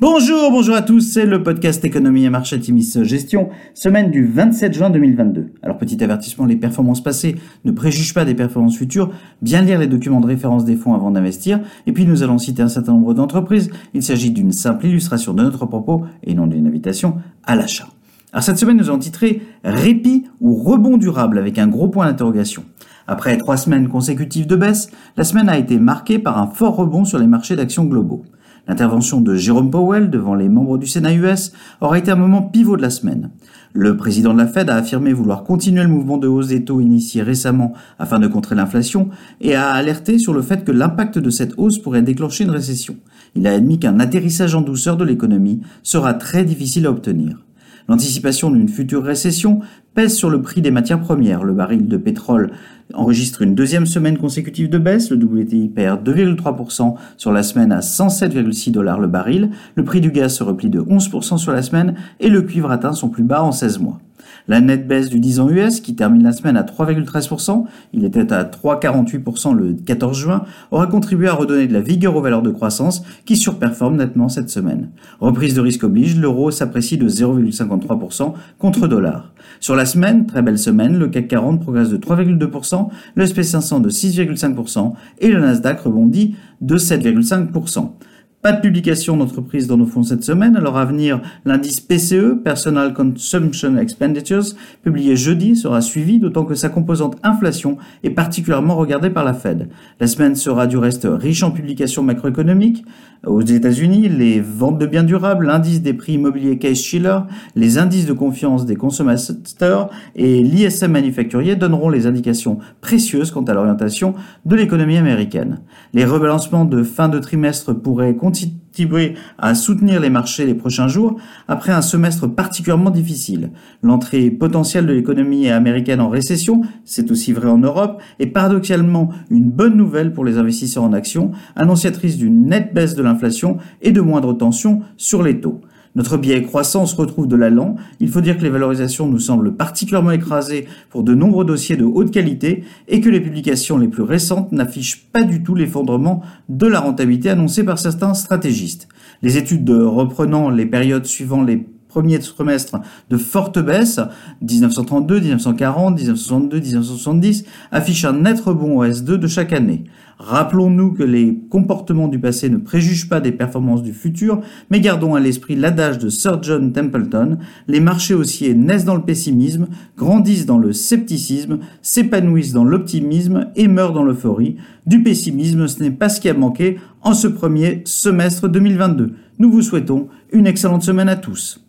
Bonjour, bonjour à tous, c'est le podcast Économie et Marché Timis Gestion, semaine du 27 juin 2022. Alors petit avertissement, les performances passées ne préjugent pas des performances futures, bien lire les documents de référence des fonds avant d'investir, et puis nous allons citer un certain nombre d'entreprises, il s'agit d'une simple illustration de notre propos et non d'une invitation à l'achat. Alors cette semaine nous avons titré Répit ou rebond durable avec un gros point d'interrogation. Après trois semaines consécutives de baisse, la semaine a été marquée par un fort rebond sur les marchés d'actions globaux. L'intervention de Jérôme Powell devant les membres du Sénat US aura été un moment pivot de la semaine. Le président de la Fed a affirmé vouloir continuer le mouvement de hausse des taux initié récemment afin de contrer l'inflation et a alerté sur le fait que l'impact de cette hausse pourrait déclencher une récession. Il a admis qu'un atterrissage en douceur de l'économie sera très difficile à obtenir. L'anticipation d'une future récession pèse sur le prix des matières premières. Le baril de pétrole enregistre une deuxième semaine consécutive de baisse. Le WTI perd 2,3% sur la semaine à 107,6 dollars le baril. Le prix du gaz se replie de 11% sur la semaine et le cuivre atteint son plus bas en 16 mois. La nette baisse du 10 ans US, qui termine la semaine à 3,13%, il était à 3,48% le 14 juin, aura contribué à redonner de la vigueur aux valeurs de croissance qui surperforment nettement cette semaine. Reprise de risque oblige, l'euro s'apprécie de 0,53% contre dollar. Sur la semaine, très belle semaine, le CAC 40 progresse de 3,2%, le SP500 de 6,5% et le Nasdaq rebondit de 7,5%. Pas de publication d'entreprise dans nos fonds cette semaine. Alors à venir, l'indice PCE, Personal Consumption Expenditures, publié jeudi, sera suivi, d'autant que sa composante inflation est particulièrement regardée par la Fed. La semaine sera du reste riche en publications macroéconomiques. Aux États-Unis, les ventes de biens durables, l'indice des prix immobiliers Case-Shiller, les indices de confiance des consommateurs et l'ISM manufacturier donneront les indications précieuses quant à l'orientation de l'économie américaine. Les rebalancements de fin de trimestre pourraient continuer à soutenir les marchés les prochains jours après un semestre particulièrement difficile. L'entrée potentielle de l'économie américaine en récession, c'est aussi vrai en Europe, est paradoxalement une bonne nouvelle pour les investisseurs en actions, annonciatrice d'une nette baisse de l'inflation et de moindres tensions sur les taux. Notre biais croissant se retrouve de l'allant. Il faut dire que les valorisations nous semblent particulièrement écrasées pour de nombreux dossiers de haute qualité et que les publications les plus récentes n'affichent pas du tout l'effondrement de la rentabilité annoncée par certains stratégistes. Les études de reprenant les périodes suivant les premiers trimestres de forte baisse, 1932, 1940, 1962, 1970, affichent un net rebond au S2 de chaque année. Rappelons-nous que les comportements du passé ne préjugent pas des performances du futur, mais gardons à l'esprit l'adage de Sir John Templeton, les marchés haussiers naissent dans le pessimisme, grandissent dans le scepticisme, s'épanouissent dans l'optimisme et meurent dans l'euphorie. Du pessimisme, ce n'est pas ce qui a manqué en ce premier semestre 2022. Nous vous souhaitons une excellente semaine à tous.